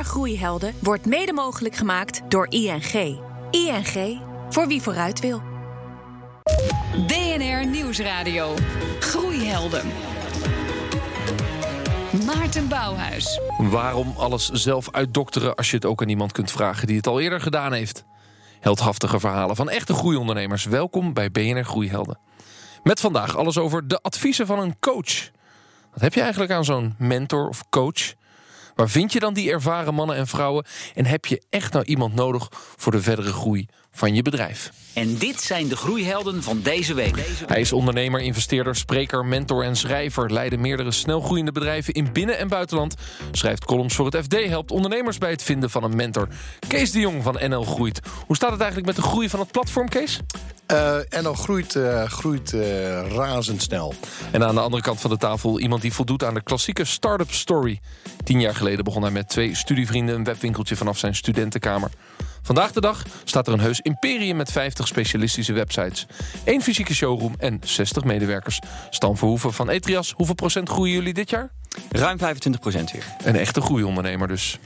BNR Groeihelden wordt mede mogelijk gemaakt door ING. ING, voor wie vooruit wil. BNR Nieuwsradio. Groeihelden. Maarten Bouwhuis. Waarom alles zelf uitdokteren als je het ook aan iemand kunt vragen die het al eerder gedaan heeft? Heldhaftige verhalen van echte groeiondernemers. Welkom bij BNR Groeihelden. Met vandaag alles over de adviezen van een coach. Wat heb je eigenlijk aan zo'n mentor of coach? Waar vind je dan die ervaren mannen en vrouwen? En heb je echt nou iemand nodig voor de verdere groei van je bedrijf? En dit zijn de groeihelden van deze week. Hij is ondernemer, investeerder, spreker, mentor en schrijver. Leidde meerdere snelgroeiende bedrijven in binnen- en buitenland. Schrijft columns voor het FD, helpt ondernemers bij het vinden van een mentor. Kees de Jong van NL Groeit. Hoe staat het eigenlijk met de groei van het platform, Kees? Uh, NL groeit, uh, groeit uh, razendsnel. En aan de andere kant van de tafel iemand die voldoet aan de klassieke start-up story. Tien jaar geleden begon hij met twee studievrienden een webwinkeltje vanaf zijn studentenkamer. Vandaag de dag staat er een heus imperium met 50 specialistische websites. één fysieke showroom en 60 medewerkers. Stan Verhoeven van Etrias, hoeveel procent groeien jullie dit jaar? Ruim 25 procent weer. Een echte groeiondernemer dus.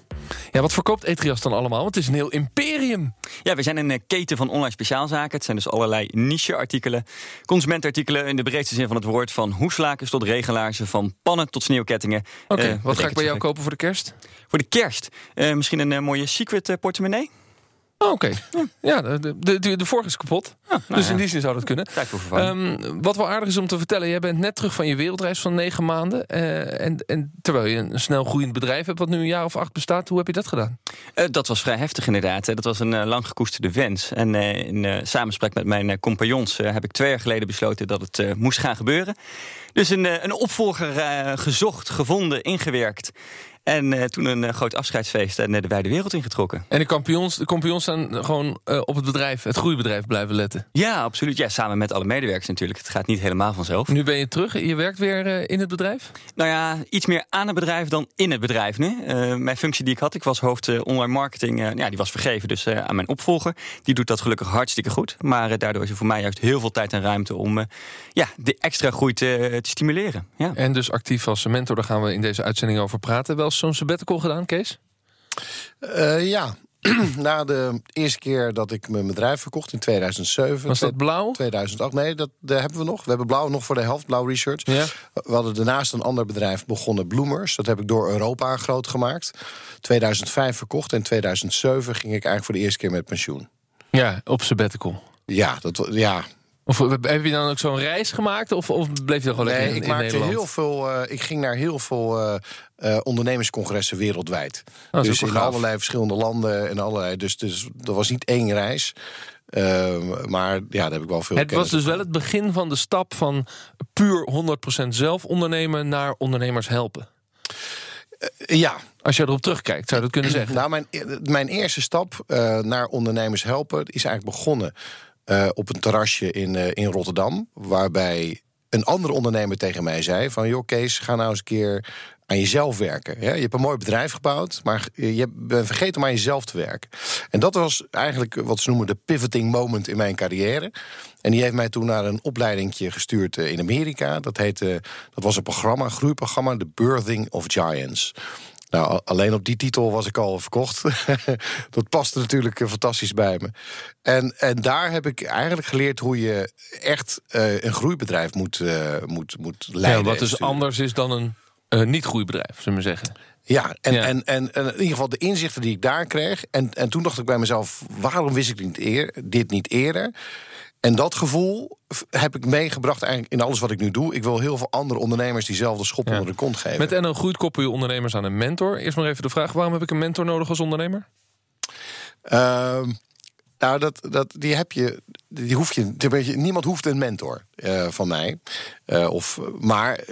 Ja, wat verkoopt Etrias dan allemaal? Want het is een heel imperium. Ja, we zijn een eh, keten van online speciaalzaken. Het zijn dus allerlei niche-artikelen. Consumentenartikelen in de breedste zin van het woord. Van hoeslakens tot regelaarzen, van pannen tot sneeuwkettingen. Oké, okay, uh, wat ga ik bij jou kopen voor de kerst? Voor de kerst? Uh, misschien een uh, mooie secret portemonnee? Oh, Oké. Okay. Ja, de, de, de, vorige is kapot. nou dus in die zin zou dat kunnen. Tijd voor. Um, wat wel aardig is om te vertellen, jij bent net terug van je wereldreis van negen maanden. Uh, en, en terwijl je een snel groeiend bedrijf hebt, wat nu een jaar of acht bestaat, hoe heb je dat gedaan? Uh, dat was vrij heftig inderdaad. Dat was een uh, lang gekoesterde wens. En in samenspraak met mijn compagnons heb ik twee jaar geleden besloten dat het moest gaan gebeuren. Dus een, een opvolger gezocht, gevonden, ingewerkt. En uh, toen een uh, groot afscheidsfeest en uh, de wijde wereld ingetrokken. En de kampioens, de kampioens staan gewoon op het bedrijf, het groeibedrijf blijven letten. Ja, absoluut. Ja, samen met alle medewerkers natuurlijk. Het gaat niet helemaal vanzelf. Nu ben je terug. Je werkt weer in het bedrijf? Nou ja, iets meer aan het bedrijf dan in het bedrijf nu. mijn functie die ik had, ik was hoofd online marketing. ja, die was vergeven dus aan mijn opvolger. Die doet dat gelukkig hartstikke goed. Maar daardoor is er voor mij juist heel veel tijd en ruimte om ja, de extra groei te, te stimuleren. Ja. En dus actief als mentor, daar gaan we in deze uitzending over praten. Wel zo'n sabbatical gedaan, Kees? Uh, ja. Na de eerste keer dat ik mijn bedrijf verkocht in 2007. Was dat blauw? 2008. Nee, dat, dat hebben we nog. We hebben blauw nog voor de helft, blauw research. Ja. We hadden daarnaast een ander bedrijf begonnen, Bloomers. Dat heb ik door Europa groot gemaakt. 2005 verkocht en 2007 ging ik eigenlijk voor de eerste keer met pensioen. Ja, op sabbatical. Ja, dat, ja, of heb je dan ook zo'n reis gemaakt? Of, of bleef je er gewoon nee, lekker in, ik in maakte Nederland? heel veel. Uh, ik ging naar heel veel uh, uh, ondernemerscongressen wereldwijd. Oh, dus in allerlei verschillende landen en allerlei. Dus, dus dat was niet één reis. maar ja, daar heb ik wel veel. Het was dus wel het begin van de stap van puur 100% zelf ondernemen naar ondernemers helpen. ja, als je erop terugkijkt, zou je dat kunnen zeggen? Nou, mijn, mijn eerste stap naar ondernemers helpen is eigenlijk begonnen uh, op een terrasje in, uh, in Rotterdam. Waarbij een andere ondernemer tegen mij zei: van joh, Kees, ga nou eens een keer aan jezelf werken. Je hebt een mooi bedrijf gebouwd, maar je bent vergeten om aan jezelf te werken. En dat was eigenlijk wat ze noemen de pivoting moment in mijn carrière. En die heeft mij toen naar een opleidingje gestuurd in Amerika. Dat heette, dat was een programma, een groeiprogramma, The Birthing of Giants. Nou, alleen op die titel was ik al verkocht. dat paste natuurlijk fantastisch bij me. En, en daar heb ik eigenlijk geleerd hoe je echt uh, een groeibedrijf moet, uh, moet, moet leiden. Ja, wat dus anders is dan een uh, niet-groeibedrijf, zullen we zeggen. Ja, en, ja. En, en, en, in ieder geval de inzichten die ik daar kreeg. En, en toen dacht ik bij mezelf: waarom wist ik niet eer, dit niet eerder? En dat gevoel heb ik meegebracht eigenlijk in alles wat ik nu doe. Ik wil heel veel andere ondernemers diezelfde schop ja. onder de kont geven. Met NL Groeit koppel je ondernemers aan een mentor. Eerst maar even de vraag, waarom heb ik een mentor nodig als ondernemer? Uh, nou, dat, dat, die heb je. Die hoef je, niemand hoeft een mentor uh, van mij. Uh, of, maar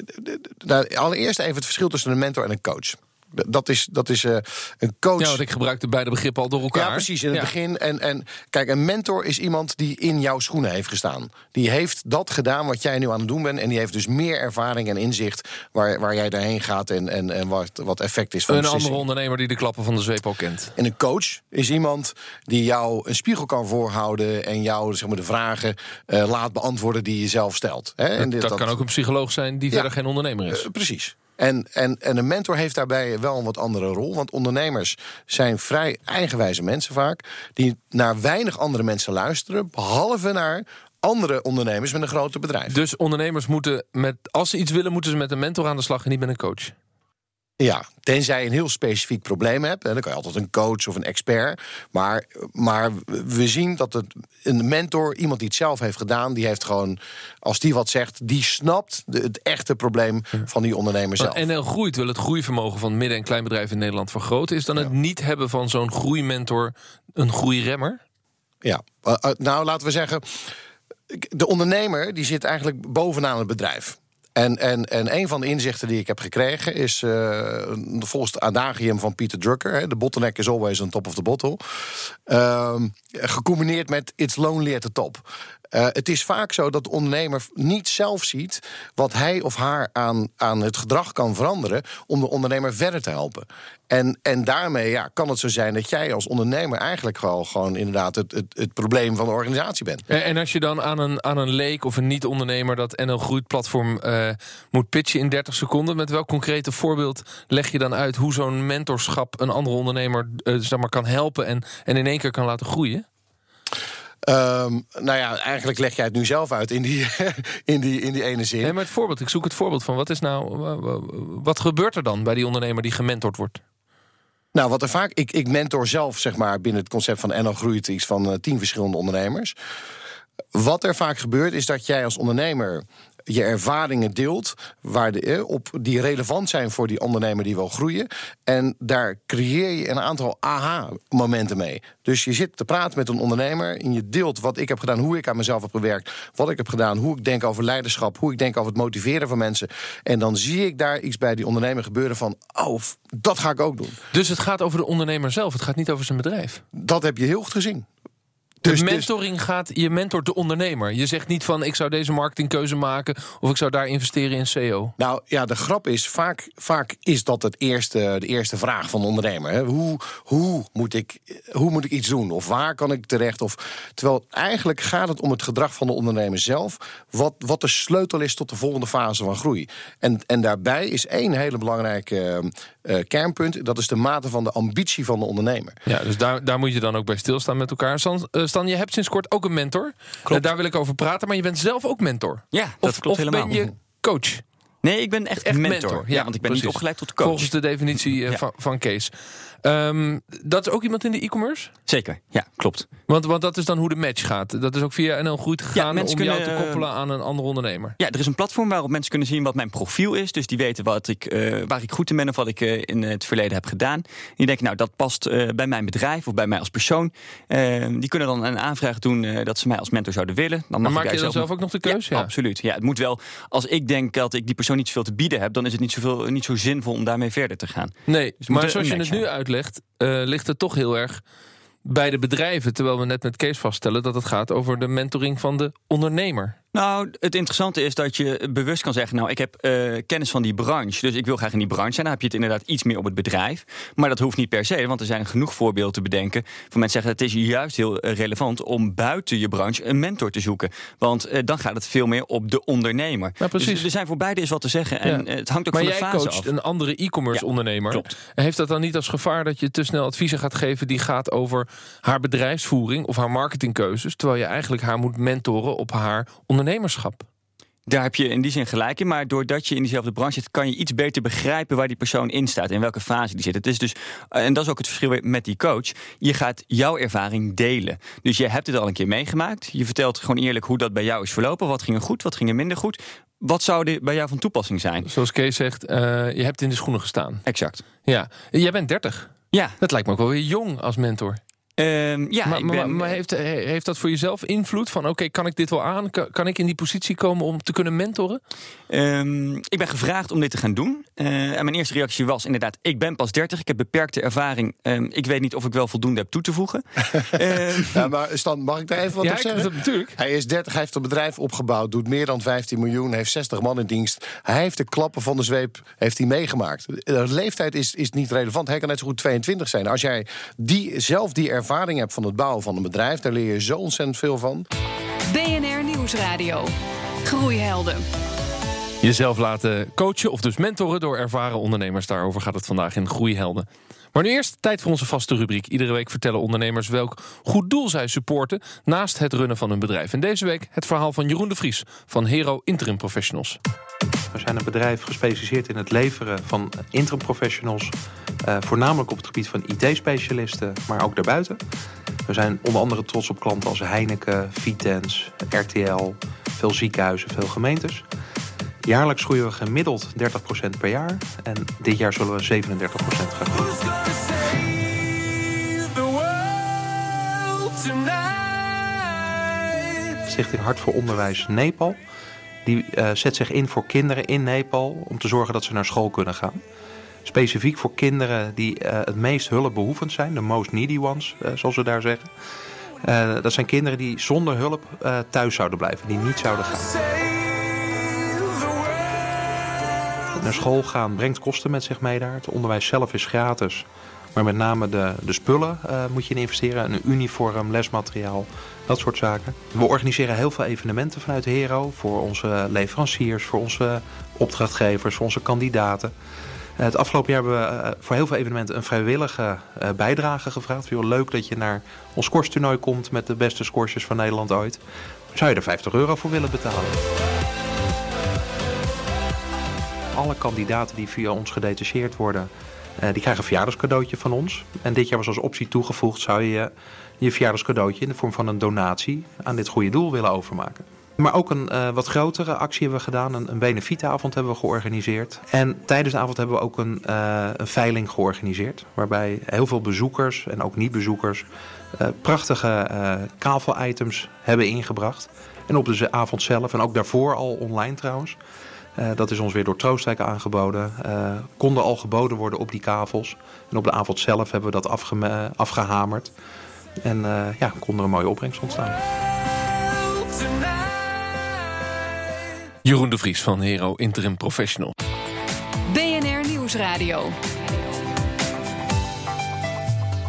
nou, allereerst even het verschil tussen een mentor en een coach. Dat is, dat is uh, een coach. Ja, want ik gebruikte beide begrippen al door elkaar. Ja, precies. In het ja. begin. En, en kijk, een mentor is iemand die in jouw schoenen heeft gestaan. Die heeft dat gedaan wat jij nu aan het doen bent. En die heeft dus meer ervaring en inzicht waar, waar jij daarheen gaat en, en, en wat, wat effect is van Een andere ondernemer die de klappen van de zweep al kent. En een coach is iemand die jou een spiegel kan voorhouden en jou zeg maar, de vragen uh, laat beantwoorden die je zelf stelt. Hè? En dit, dat, dat, kan ook een psycholoog zijn die ja, verder geen ondernemer is. Uh, precies. En, en, en een mentor heeft daarbij wel een wat andere rol. Want ondernemers zijn vrij eigenwijze mensen vaak. Die naar weinig andere mensen luisteren. Behalve naar andere ondernemers met een groter bedrijf. Dus ondernemers moeten, met, als ze iets willen, moeten ze met een mentor aan de slag en niet met een coach. Ja, tenzij je een heel specifiek probleem hebt. Dan kan je altijd een coach of een expert. Maar, maar we zien dat het, een mentor, iemand die het zelf heeft gedaan... die heeft gewoon, als die wat zegt... die snapt de, het echte probleem van die ondernemer zelf. En NL Groeit wil het groeivermogen van midden- en kleinbedrijven in Nederland vergroten. Is dan het niet hebben van zo'n groeimentor een groeiremmer? Ja, uh, uh, nou laten we zeggen... de ondernemer die zit eigenlijk bovenaan het bedrijf. En, en, en een van de inzichten die ik heb gekregen is uh, volgens het adagium van Peter Drucker: de bottleneck is always on top of the bottle. Uh, gecombineerd met it's lonely at the top. Uh, het is vaak zo dat de ondernemer niet zelf ziet wat hij of haar aan, aan het gedrag kan veranderen om de ondernemer verder te helpen. En, en daarmee ja, kan het zo zijn dat jij als ondernemer eigenlijk gewoon, gewoon inderdaad het, het, het probleem van de organisatie bent. En, en als je dan aan een, aan een leek of een niet-ondernemer dat NL Groeit platform uh, moet pitchen in 30 seconden, met welk concrete voorbeeld leg je dan uit hoe zo'n mentorschap een andere ondernemer uh, zeg maar, kan helpen en, en in één keer kan laten groeien? Um, nou ja, eigenlijk leg jij het nu zelf uit in die, in die, in die ene zin. Nee, maar het voorbeeld, ik zoek het voorbeeld van wat is nou, wat gebeurt er dan bij die ondernemer die gementord wordt? Nou, wat er vaak, ik, ik mentor zelf zeg maar binnen het concept van NL Groeit iets van uh, tien verschillende ondernemers. Wat er vaak gebeurt is dat jij als ondernemer je ervaringen deelt waar de, op, die relevant zijn voor die ondernemer die wil groeien. En daar creëer je een aantal aha-momenten mee. Dus je zit te praten met een ondernemer en je deelt wat ik heb gedaan, hoe ik aan mezelf heb gewerkt, wat ik heb gedaan, hoe ik denk over leiderschap, hoe ik denk over het motiveren van mensen. En dan zie ik daar iets bij die ondernemer gebeuren van, oh, dat ga ik ook doen. Dus het gaat over de ondernemer zelf, het gaat niet over zijn bedrijf. Dat heb je heel goed gezien. Dus, de mentoring dus, gaat, je mentort de ondernemer. Je zegt niet van ik zou deze marketingkeuze maken of ik zou daar investeren in SEO. Nou ja, de grap is, vaak, vaak is dat het eerste, de eerste vraag van de ondernemer. Hè? Hoe, hoe, moet ik, hoe moet ik iets doen? Of waar kan ik terecht? Of, terwijl eigenlijk gaat het om het gedrag van de ondernemer zelf. Wat, wat de sleutel is tot de volgende fase van groei. En, en daarbij is één hele belangrijke uh, kernpunt. Dat is de mate van de ambitie van de ondernemer. Ja, dus daar, daar moet je dan ook bij stilstaan met elkaar. Stan, uh, Stan je hebt sinds kort ook een mentor. Klopt. Uh, daar wil ik over praten, maar je bent zelf ook mentor. Ja, dat of, klopt of helemaal. ben je coach? Nee, ik ben echt, echt mentor. mentor. Ja, want ik ben precies. niet opgeleid tot coach. Volgens de definitie ja. van, van Kees. Um, dat is ook iemand in de e-commerce? Zeker, ja, klopt. Want, want dat is dan hoe de match gaat. Dat is ook via NL Groeit gegaan ja, om kunnen, jou te koppelen aan een andere ondernemer. Ja, er is een platform waarop mensen kunnen zien wat mijn profiel is. Dus die weten wat ik, uh, waar ik goed in ben of wat ik uh, in het verleden heb gedaan. En die denken, nou, dat past uh, bij mijn bedrijf of bij mij als persoon. Ehm, die kunnen dan een aanvraag doen dat ze mij als mentor zouden willen. Dan mag maar maak je dan zelf ook nog de keuze? Ja, ja, absoluut. Ja, het moet wel, als ik denk dat ik die persoon niet zoveel te bieden heb... dan is het niet, zoveel, niet zo zinvol om daarmee verder te gaan. Nee, dus maar zoals je het nu uitlegt... Uh, ligt het toch heel erg bij de bedrijven. Terwijl we net met Kees vaststellen dat het gaat over de mentoring van de ondernemer. Nou, het interessante is dat je bewust kan zeggen... nou, ik heb uh, kennis van die branche, dus ik wil graag in die branche zijn. Dan heb je het inderdaad iets meer op het bedrijf. Maar dat hoeft niet per se, want er zijn genoeg voorbeelden te bedenken... van mensen zeggen, het is juist heel relevant... om buiten je branche een mentor te zoeken. Want uh, dan gaat het veel meer op de ondernemer. Ja, precies. Dus er zijn voor beide is wat te zeggen. En ja. het hangt ook maar van de fase af. Maar jij coacht een andere e-commerce Ja, ondernemer. klopt. Heeft dat dan niet als gevaar dat je te snel adviezen gaat geven... die gaat over haar bedrijfsvoering of haar marketingkeuzes... terwijl je eigenlijk haar moet mentoren op haar ondernemerschap? Daar heb je in die zin gelijk in. Maar doordat je in diezelfde branche zit, kan je iets beter begrijpen waar die persoon in staat. In welke fase die zit. Het is dus, en dat is ook het verschil met die coach. Je gaat jouw ervaring delen. Dus je hebt het al een keer meegemaakt. Je vertelt gewoon eerlijk hoe dat bij jou is verlopen. Wat ging er goed, wat ging er minder goed. Wat zou er bij jou van toepassing zijn? Zoals Kees zegt, uh, je hebt in de schoenen gestaan. Exact. Ja, jij bent 30. Ja. Dat lijkt me ook wel weer jong als mentor. Um, ja, maar, maar, ben, maar heeft, heeft dat voor jezelf invloed? Van oké, okay, kan ik dit wel aan? Kan, kan, ik in die positie komen om te kunnen mentoren? Um, ik ben gevraagd om dit te gaan doen. Uh, en mijn eerste reactie was inderdaad, ik ben pas 30. Ik heb beperkte ervaring. Um, ik weet niet of ik wel voldoende heb toe te voegen. ja, maar Stan, mag ik daar even wat ja, op zeggen? Natuurlijk. Hij is 30, hij heeft een bedrijf opgebouwd, doet meer dan 15 miljoen, heeft 60 man in dienst. Hij heeft de klappen van de zweep heeft hij meegemaakt. De leeftijd is, is niet relevant. Hij kan net zo goed 22 zijn. Als jij die, zelf die ervaring hebt van het bouwen van een bedrijf, daar leer je zo ontzettend veel van. BNR Nieuwsradio. Groeihelden. Jezelf laten coachen of dus mentoren door ervaren ondernemers. Daarover gaat het vandaag in Groeihelden. Maar nu eerst tijd voor onze vaste rubriek. Iedere week vertellen ondernemers welk goed doel zij supporten... naast het runnen van hun bedrijf. En deze week het verhaal van Jeroen de Vries van Hero Interim Professionals. We zijn een bedrijf gespecialiseerd in het leveren van interim professionals. Uh, voornamelijk op het gebied van IT-specialisten, maar ook daarbuiten. We zijn onder andere trots op klanten als Heineken, Vitens, RTL, veel ziekenhuizen, veel gemeentes. Jaarlijks groeien we gemiddeld 30% per jaar. En dit jaar zullen we 37% gaan groeien. Stichting Hart voor Onderwijs Nepal. Die uh, zet zich in voor kinderen in Nepal om te zorgen dat ze naar school kunnen gaan. Specifiek voor kinderen die uh, het meest hulpbehoevend zijn, de most needy ones, uh, zoals we daar zeggen. dat zijn kinderen die zonder hulp thuis zouden blijven, die niet zouden gaan. Naar school gaan brengt kosten met zich mee daar. Het onderwijs zelf is gratis. Maar met name de, de spullen uh, moet je in investeren. Een uniform, lesmateriaal, dat soort zaken. We organiseren heel veel evenementen vanuit Hero. Voor onze leveranciers, voor onze opdrachtgevers, voor onze kandidaten. Uh, het afgelopen jaar hebben we uh, voor heel veel evenementen een vrijwillige bijdrage gevraagd. Heel leuk dat je naar ons scorstoernooi komt met de beste scoresjes van Nederland ooit. Zou je er 50 euro voor willen betalen? alle kandidaten die via ons gedetacheerd worden, die krijgen een verjaardagscadeautje van ons. En dit jaar was als optie toegevoegd, zou je je verjaardagscadeautje in de vorm van een donatie aan dit goede doel willen overmaken. Maar ook een uh, wat grotere actie hebben we gedaan. Een, een benefietavond hebben we georganiseerd. En tijdens de avond hebben we ook een, uh, een veiling georganiseerd. Waarbij heel veel bezoekers en ook niet-bezoekers prachtige kavel-items hebben ingebracht. En op de avond zelf en ook daarvoor al online trouwens. Uh, dat is ons weer door Troostwijk aangeboden. Uh, konden al geboden worden op die kavels. En op de avond zelf hebben we dat afge afgehamerd. En uh, ja, kon er een mooie opbrengst ontstaan. Jeroen de Vries van Hero Interim Professional. BNR Nieuwsradio.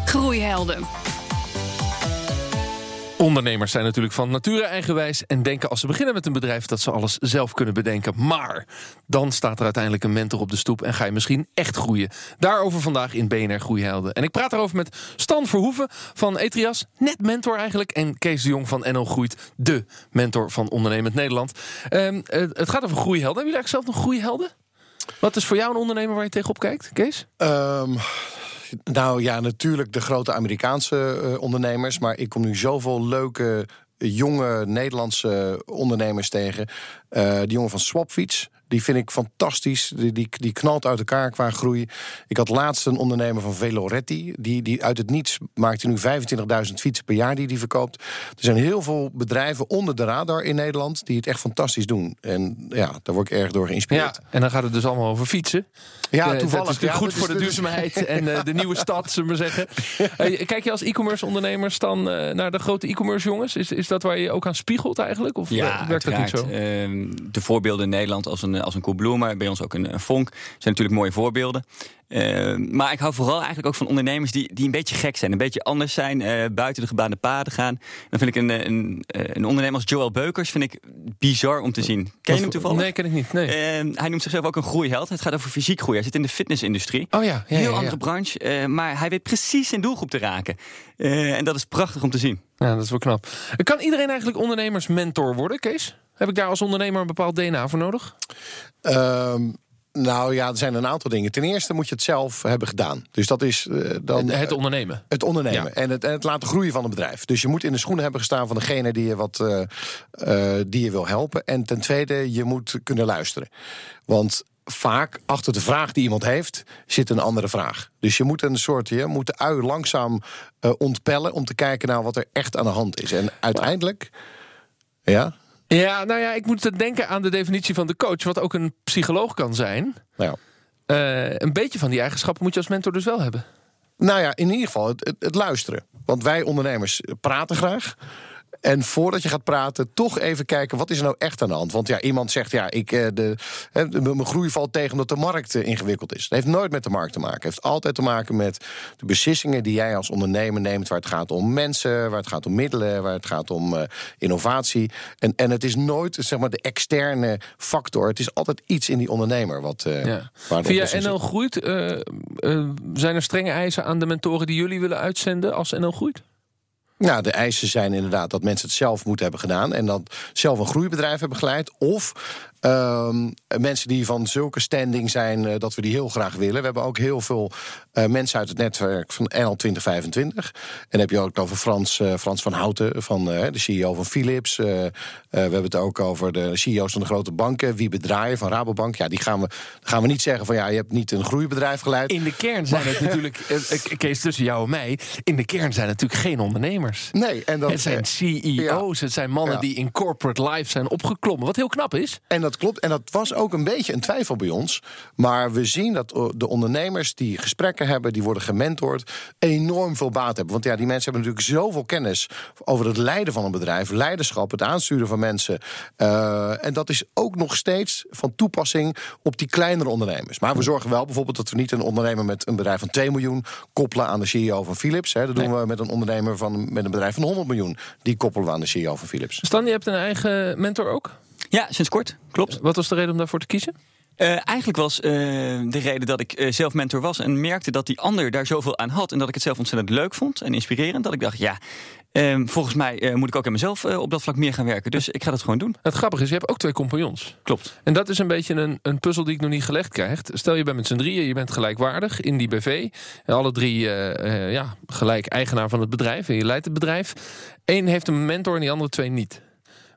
Groeihelden. Ondernemers zijn natuurlijk van nature eigenwijs en denken als ze beginnen met een bedrijf dat ze alles zelf kunnen bedenken. Maar dan staat er uiteindelijk een mentor op de stoep en ga je misschien echt groeien. Daarover vandaag in BNR Groeihelden. En ik praat erover met Stan Verhoeven van Etrias, net mentor eigenlijk. En Kees de Jong van NL Groeit, de mentor van Ondernemend Nederland. Um, het gaat over groeihelden. Hebben jullie eigenlijk zelf nog groeihelden? Wat is voor jou een ondernemer waar je tegenop kijkt, Kees? Um, nou ja, natuurlijk de grote Amerikaanse uh, ondernemers. Maar ik kom nu zoveel leuke jonge Nederlandse ondernemers tegen. Uh, die jongen van Swapfiets. Die vind ik fantastisch. Die, die, die, knalt uit elkaar qua groei. Ik had laatst een ondernemer van Veloretti. Die, die uit het niets maakt nu 25.000 fietsen per jaar die die verkoopt. Er zijn heel veel bedrijven onder de radar in Nederland die het echt fantastisch doen. En ja, daar word ik erg door geïnspireerd. Ja, en dan gaat het dus allemaal over fietsen. Ja, uh, toevallig. Dat is ja, goed dat voor is de dus- duurzaamheid en uh, de nieuwe stad, zullen we maar zeggen. Uh, kijk je als e-commerce ondernemers dan naar de grote e-commerce jongens? Is, is dat waar je ook aan spiegelt eigenlijk? Of ja, werkt dat niet zo? Ehm, de voorbeelden in Nederland als een, als een Coolblue, maar bij ons ook een, een Vonk, zijn natuurlijk mooie voorbeelden. Uh, maar ik hou vooral eigenlijk ook van ondernemers die, die een beetje gek zijn, een beetje anders zijn, uh, buiten de gebaande paden gaan. Dan vind ik een, een, een ondernemer als Joel Beukers vind ik bizar om te zien. Ken je hem toevallig? Nee, ken ik niet. Nee. Uh, hij noemt zichzelf ook een groeiheld. Het gaat over fysiek groei. Hij zit in de fitnessindustrie. Oh ja, ja heel ja, andere branche, maar hij weet precies zijn doelgroep te raken. en dat is prachtig om te zien. Ja, dat is wel knap. Kan iedereen eigenlijk ondernemersmentor worden, Kees? Heb ik daar als ondernemer een bepaald DNA voor nodig? Um, nou ja, er zijn een aantal dingen. Ten eerste moet je het zelf hebben gedaan. Dus dat is uh, dan. Het ondernemen. Het ondernemen. Ja. En, het, en het laten groeien van een bedrijf. Dus je moet in de schoenen hebben gestaan van degene die je, wat, uh, uh, die je wil helpen. En ten tweede, je moet kunnen luisteren. Want vaak achter de vraag die iemand heeft, zit een andere vraag. Dus je moet een soort, je moet de ui langzaam ontpellen om te kijken naar wat er echt aan de hand is. En uiteindelijk, ja. Ja, nou ja, ik moet denken aan de definitie van de coach, wat ook een psycholoog kan zijn. Nou, uh, een beetje van die eigenschappen moet je als mentor dus wel hebben. Nou ja, in ieder geval het, het, het luisteren. Want wij ondernemers praten graag. En voordat je gaat praten, toch even kijken wat is er nou echt aan de hand. Want ja, iemand zegt ja, ik, eh, de, mijn groei valt tegen omdat de markt eh, ingewikkeld is. Dat heeft nooit met de markt te maken. Het heeft altijd te maken met de beslissingen die jij als ondernemer neemt. Waar het gaat om mensen, waar het gaat om middelen, waar het gaat om eh, innovatie. En, en het is nooit zeg maar, de externe factor. Het is altijd iets in die ondernemer wat. Ja. Via NL. Groeit, zijn er strenge eisen aan de mentoren die jullie willen uitzenden als NL Groeit? Nou, de eisen zijn inderdaad dat mensen het zelf moeten hebben gedaan. En dan zelf een groeibedrijf hebben geleid. Of ehm, mensen die van zulke standing zijn eh, dat we die heel graag willen. We hebben ook heel veel eh, mensen uit het netwerk van NL 2025. En dan heb je ook over Frans, eh, Frans van Houten, van, de CEO van Philips. We hebben het ook over de CEO's van de grote banken. Wie bedraaien van Rabobank. Ja, die gaan we, gaan we niet zeggen van ja, je hebt niet een groeibedrijf geleid. In de kern zijn het natuurlijk, Kees, tussen jou en mij, in de kern zijn het natuurlijk geen ondernemers. Nee, en dat, Het zijn CEO's, het zijn mannen Ja. die in corporate life zijn opgeklommen. Wat heel knap is. En dat klopt. En dat was ook een beetje een twijfel bij ons. Maar we zien dat o- de ondernemers die gesprekken hebben, die worden gementord, enorm veel baat hebben. Want ja, die mensen hebben natuurlijk zoveel kennis over het leiden van een bedrijf, leiderschap, het aansturen van mensen. Eh, en dat is ook nog steeds van toepassing op die kleinere ondernemers. Maar we zorgen wel bijvoorbeeld dat we niet een ondernemer met een bedrijf van 2 miljoen koppelen aan de CEO van Philips. Hè. Dat doen we met een ondernemer van, met een bedrijf van 100 miljoen. Die koppelen we aan de CEO van Philips. Stan, je hebt een eigen mentor ook. Ja, sinds kort. Klopt. Wat was de reden om daarvoor te kiezen? Eh, eigenlijk was eh, de reden dat ik eh, zelf mentor was en merkte dat die ander daar zoveel aan had en dat ik het zelf ontzettend leuk vond en inspirerend, dat ik dacht, ja, ehm, volgens mij eh, moet ik ook aan mezelf eh, op dat vlak meer gaan werken. Dus ik ga dat gewoon doen. Het grappige is, je hebt ook twee compagnons. Klopt. En dat is een beetje een, een puzzel die ik nog niet gelegd krijg. Stel je bent met z'n drieën, je bent gelijkwaardig in die BV. En alle drie eh, eh, ja, gelijk eigenaar van het bedrijf en je leidt het bedrijf. Eén heeft een mentor en die andere twee niet.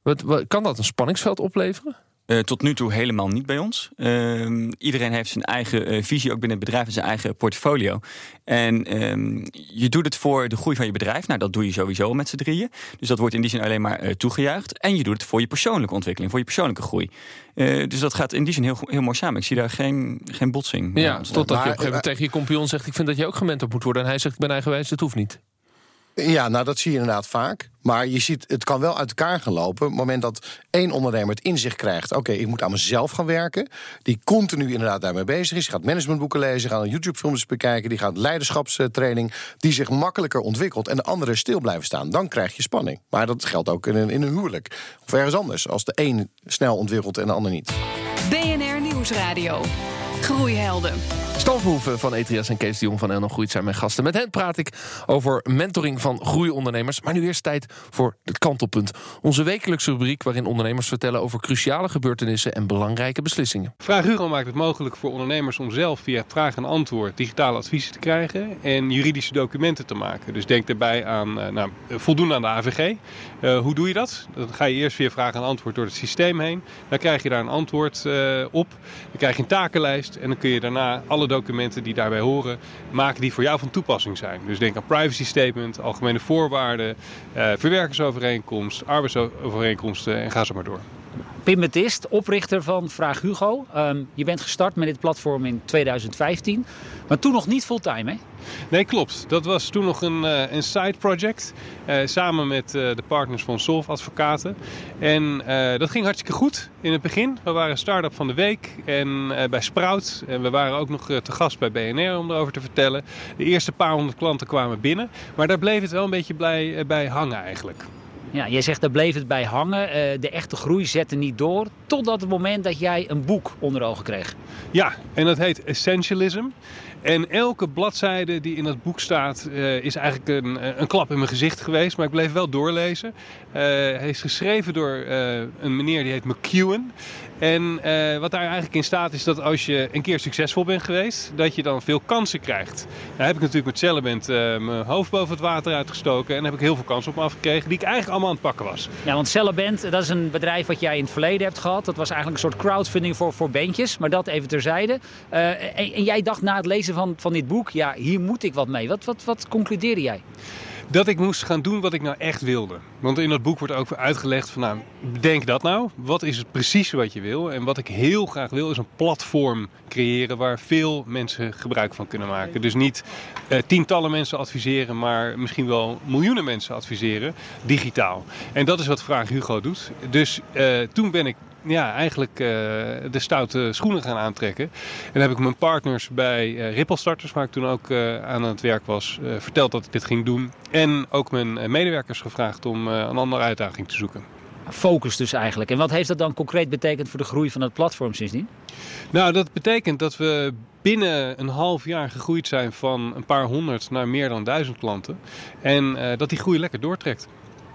Wat, wat, kan dat een spanningsveld opleveren? Eh, tot nu toe helemaal niet bij ons. Ehm, iedereen heeft zijn eigen eh, visie, ook binnen het bedrijf, en zijn eigen portfolio. En ehm, je doet het voor de groei van je bedrijf. Nou, dat doe je sowieso met z'n drieën. Dus dat wordt in die zin alleen maar eh, toegejuicht. En je doet het voor je persoonlijke ontwikkeling, voor je persoonlijke groei. Eh, dus dat gaat in die zin heel, heel mooi samen. Ik zie daar geen, geen botsing. Ja, totdat je op een gegeven moment tegen je compagnon zegt... ik vind dat je ook gementord moet worden. En hij zegt, ik ben eigenwijs, dat hoeft niet. Ja, nou dat zie je inderdaad vaak. Maar je ziet, het kan wel uit elkaar gaan lopen. Op het moment dat één ondernemer het inzicht krijgt... oké, ik moet aan mezelf gaan werken. Die continu inderdaad daarmee bezig is. Gaat managementboeken lezen, gaat YouTube-films bekijken... die gaat leiderschapstraining, die zich makkelijker ontwikkelt... en de anderen stil blijven staan. Dan krijg je spanning. Maar dat geldt ook in een, in een huwelijk. Of ergens anders. Als de een snel ontwikkelt en de ander niet. BNR Nieuwsradio. Groeihelden. Stan van ETS en Kees de Jong van NL Groeit zijn mijn gasten. Met hen praat ik over mentoring van groeiondernemers. Maar nu eerst tijd voor het kantelpunt. Onze wekelijkse rubriek waarin ondernemers vertellen over cruciale gebeurtenissen en belangrijke beslissingen. Vraag Hugo maakt het mogelijk voor ondernemers om zelf via vraag en antwoord digitale adviezen te krijgen en juridische documenten te maken. Dus denk daarbij aan eh, nou, voldoen aan de AVG. Eh, hoe doe je dat? Dan ga je eerst via vraag en antwoord door het systeem heen. Dan krijg je daar een antwoord eh, op. Dan krijg je een takenlijst en dan kun je daarna alle documenten die daarbij horen maken die voor jou van toepassing zijn. Dus denk aan privacy statement, algemene voorwaarden, eh, verwerkersovereenkomst, arbeidsovereenkomsten en ga zo maar door. Pim Metist, oprichter van Vraag Hugo. Ehm, je bent gestart met dit platform in 2015, maar toen nog niet fulltime, hè? Nee, klopt. Dat was toen nog een, eh, een side project. eh, samen met eh, de partners van Solf Advocaten. En dat ging hartstikke goed in het begin. We waren start-up van de week en, bij Sprout. En we waren ook nog te gast bij BNR om erover te vertellen. De eerste paar honderd klanten kwamen binnen. Maar daar bleef het wel een beetje eh, bij hangen eigenlijk. Ja, jij zegt daar bleef het bij hangen. Eh, de echte groei zette niet door. Totdat het moment dat jij een boek onder ogen kreeg. Ja, en dat heet Essentialism. En elke bladzijde die in dat boek staat eh, is eigenlijk een, een klap in mijn gezicht geweest. Maar ik bleef wel doorlezen. Eh, hij is geschreven door eh, een meneer die heet McEwen. En eh, wat daar eigenlijk in staat is dat als je een keer succesvol bent geweest, dat je dan veel kansen krijgt. Nou heb ik natuurlijk met eh mijn hoofd boven het water uitgestoken. En heb ik heel veel kansen op me afgekregen die ik eigenlijk allemaal aan het pakken was. Ja, want Cellaband, dat is een bedrijf wat jij in het verleden hebt gehad. Dat was eigenlijk een soort crowdfunding voor, voor bandjes. Maar dat even terzijde. Eh, en, en jij dacht na het lezen van, van dit boek, ja, hier moet ik wat mee. Wat, wat, wat concludeerde jij? Dat ik moest gaan doen wat ik nou echt wilde. Want in dat boek wordt ook uitgelegd van nou, bedenk dat nou. Wat is het precies wat je wil? En wat ik heel graag wil is een platform creëren waar veel mensen gebruik van kunnen maken. Dus niet eh, tientallen mensen adviseren, maar misschien wel miljoenen mensen adviseren digitaal. En dat is wat Vraag Hugo doet. Dus eh, toen ben ik ja, eigenlijk uh, de stoute schoenen gaan aantrekken. En heb ik mijn partners bij Ripple Starters, waar ik toen ook aan het werk was, verteld dat ik dit ging doen. En ook mijn medewerkers gevraagd om een andere uitdaging te zoeken. Focus dus eigenlijk. En wat heeft dat dan concreet betekend voor de groei van het platform sindsdien? Nou, dat betekent dat we binnen een half jaar gegroeid zijn van een paar honderd naar meer dan duizend klanten. En dat die groei lekker doortrekt.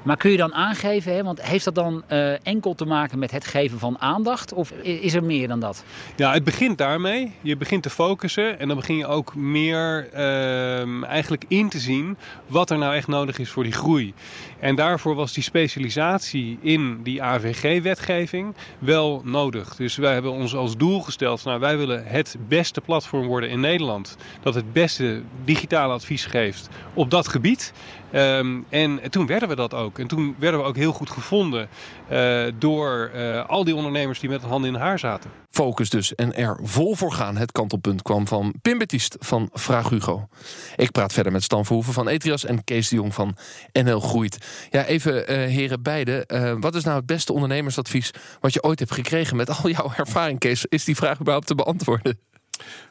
Maar kun je dan aangeven, hè, want heeft dat dan uh, enkel te maken met het geven van aandacht? Of is er meer dan dat? Ja, het begint daarmee. Je begint te focussen en dan begin je ook meer uh, eigenlijk in te zien wat er nou echt nodig is voor die groei. En daarvoor was die specialisatie in die AVG-wetgeving wel nodig. Dus wij hebben ons als doel gesteld, nou, wij willen het beste platform worden in Nederland. Dat het beste digitale advies geeft op dat gebied. Um, en toen werden we dat ook. En toen werden we ook heel goed gevonden uh, door uh, al die ondernemers die met een hand in haar zaten. Focus dus en er vol voor gaan. Het kantelpunt kwam van Pim Bettiest van Vraag Hugo. Ik praat verder met Stan Verhoeven van Etrias en Kees de Jong van NL Groeit. Ja, even uh, heren beiden. wat is nou het beste ondernemersadvies wat je ooit hebt gekregen met al jouw ervaring, Kees? Is die vraag überhaupt te beantwoorden?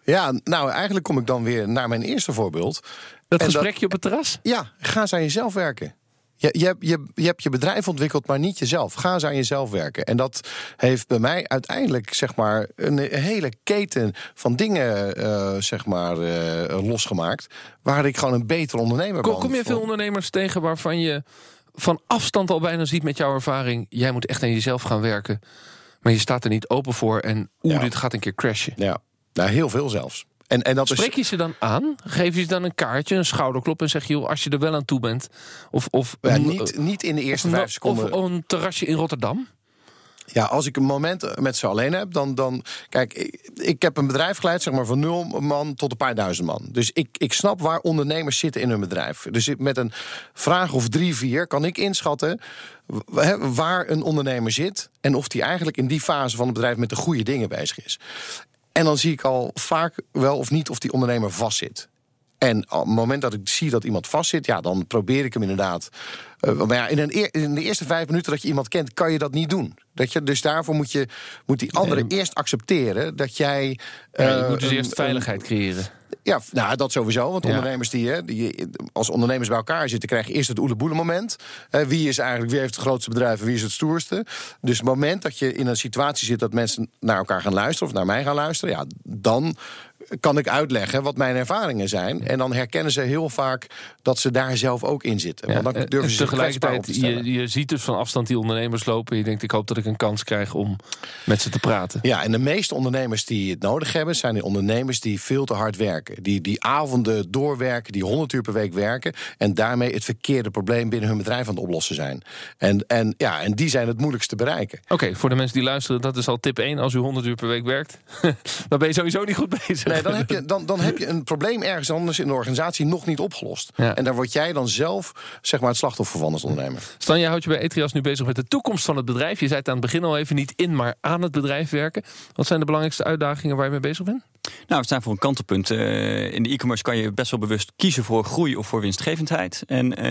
Ja, nou eigenlijk kom ik dan weer naar mijn eerste voorbeeld. Dat gesprekje op het terras? Ja, ga eens aan jezelf werken. Je, je, hebt, je, je hebt je bedrijf ontwikkeld, maar niet jezelf. Ga eens aan jezelf werken. En dat heeft bij mij uiteindelijk zeg maar, een hele keten van dingen uh, zeg maar, uh, losgemaakt. Waar ik gewoon een beter ondernemer ben. Kom je veel ondernemers tegen waarvan je van afstand al bijna ziet met jouw ervaring... jij moet echt aan jezelf gaan werken. Maar je staat er niet open voor en oeh, ja. dit gaat een keer crashen. Ja, nou, heel veel zelfs. En, en dat Spreek je ze dan aan? Geef je ze dan een kaartje, een schouderklop en zeg je, joh, als je er wel aan toe bent? Of, of ja, niet, niet in de eerste of, vijf seconden. Of een terrasje in Rotterdam? Ja, als ik een moment met ze alleen heb, dan. dan kijk, ik, ik, heb een bedrijf geleid, zeg maar van nul man tot een paar duizend man. Dus ik, ik snap waar ondernemers zitten in hun bedrijf. Dus met een vraag of drie, vier kan ik inschatten waar een ondernemer zit. En of die eigenlijk in die fase van het bedrijf met de goede dingen bezig is. En dan zie ik al vaak wel of niet of die ondernemer vastzit. En op het moment dat ik zie dat iemand vastzit, ja, dan probeer ik hem inderdaad. Uh, maar ja, in, een in, de eerste vijf minuten dat je iemand kent, kan je dat niet doen. Dat je, dus daarvoor moet, je, moet die andere eerst accepteren dat jij. Ja, je moet dus eerst veiligheid creëren. Ja, nou, dat sowieso. Want ondernemers die, hè, die als ondernemers bij elkaar zitten, krijg je eerst het oeleboele moment. wie is eigenlijk, wie heeft het grootste bedrijf en wie is het stoerste? Dus het moment dat je in een situatie zit dat mensen naar elkaar gaan luisteren of naar mij gaan luisteren, ja, dan kan ik uitleggen wat mijn ervaringen zijn. En dan herkennen ze heel vaak dat ze daar zelf ook in zitten. Want dan durven ze tegelijkertijd, je, je ziet dus van afstand die ondernemers lopen. Je denkt, ik hoop dat ik een kans krijg om met ze te praten. Ja, en de meeste ondernemers die het nodig hebben, zijn de ondernemers die veel te hard werken. Die, die avonden doorwerken, die 100 uur per week werken. En daarmee het verkeerde probleem binnen hun bedrijf aan het oplossen zijn. En, en, ja, en die zijn het moeilijkst te bereiken. Oké, voor de mensen die luisteren, dat is al tip 1. Als u 100 uur per week werkt, dan ben je sowieso niet goed bezig. Nee, dan heb je, dan, dan heb je een probleem ergens anders in de organisatie nog niet opgelost. Ja. En daar word jij dan zelf zeg maar, het slachtoffer van als ondernemer. Stan, jij houdt je bij Etrias nu bezig met de toekomst van het bedrijf. Je zei het aan het begin al even niet in, maar aan het bedrijf werken. Wat zijn de belangrijkste uitdagingen waar je mee bezig bent? Nou, we staan voor een kantelpunt. Uh, in de e-commerce kan je best wel bewust kiezen voor groei of voor winstgevendheid. En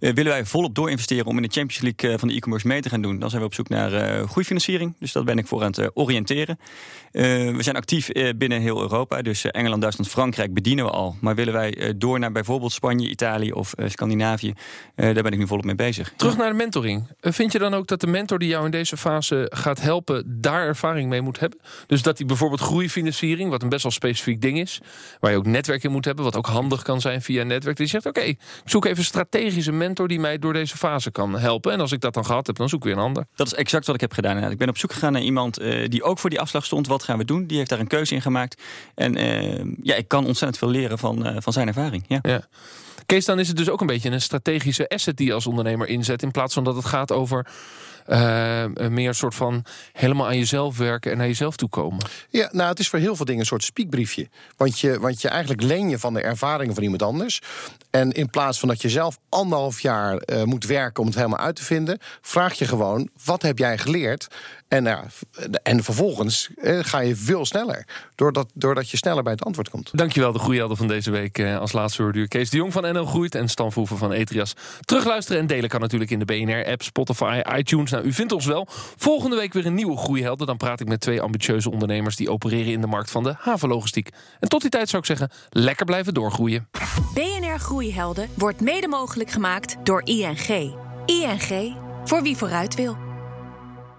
uh, willen wij volop doorinvesteren om in de Champions League van de e-commerce mee te gaan doen, dan zijn we op zoek naar uh, groeifinanciering. Dus dat ben ik voor aan het oriënteren. we zijn actief binnen heel Europa. Dus Engeland, Duitsland, Frankrijk bedienen we al. Maar willen wij door naar bijvoorbeeld Spanje, Italië of Scandinavië, daar ben ik nu volop mee bezig. Terug naar de mentoring. vind je dan ook dat de mentor die jou in deze fase gaat helpen, daar ervaring mee moet hebben? Dus dat hij bijvoorbeeld groeifinanciering wat een best wel specifiek ding is. Waar je ook netwerk in moet hebben, wat ook handig kan zijn via netwerk. Die zegt: Oké, ik zoek even een strategische mentor die mij door deze fase kan helpen. En als ik dat dan gehad heb, dan zoek ik weer een ander. Dat is exact wat ik heb gedaan. Ik ben op zoek gegaan naar iemand uh, die ook voor die afslag stond. Wat gaan we doen? Die heeft daar een keuze in gemaakt. En uh, ja, ik kan ontzettend veel leren van, uh, van zijn ervaring. Ja. ja. Kees, dan is het dus ook een beetje een strategische asset die je als ondernemer inzet. In plaats van dat het gaat over uh, meer een soort van helemaal aan jezelf werken en naar jezelf toe komen. Ja, nou, het is voor heel veel dingen een soort spiekbriefje. Want je, want je eigenlijk leen je van de ervaringen van iemand anders. En in plaats van dat je zelf anderhalf jaar uh, moet werken om het helemaal uit te vinden, vraag je gewoon: wat heb jij geleerd? En, nou, en vervolgens eh, ga je veel sneller. Doordat, doordat je sneller bij het antwoord komt. Dankjewel, de groeihelden van deze week. Eh, als laatste hoorde Kees de Jong van NL Groeit en Stan Voeven van Etrias. Terugluisteren en delen kan natuurlijk in de BNR-app, Spotify, iTunes. Nou, u vindt ons wel. Volgende week weer een nieuwe groeihelden. Dan praat ik met twee ambitieuze ondernemers die opereren in de markt van de havenlogistiek. En tot die tijd zou ik zeggen, lekker blijven doorgroeien. BNR Groeihelden wordt mede mogelijk gemaakt door ING. ING, voor wie vooruit wil.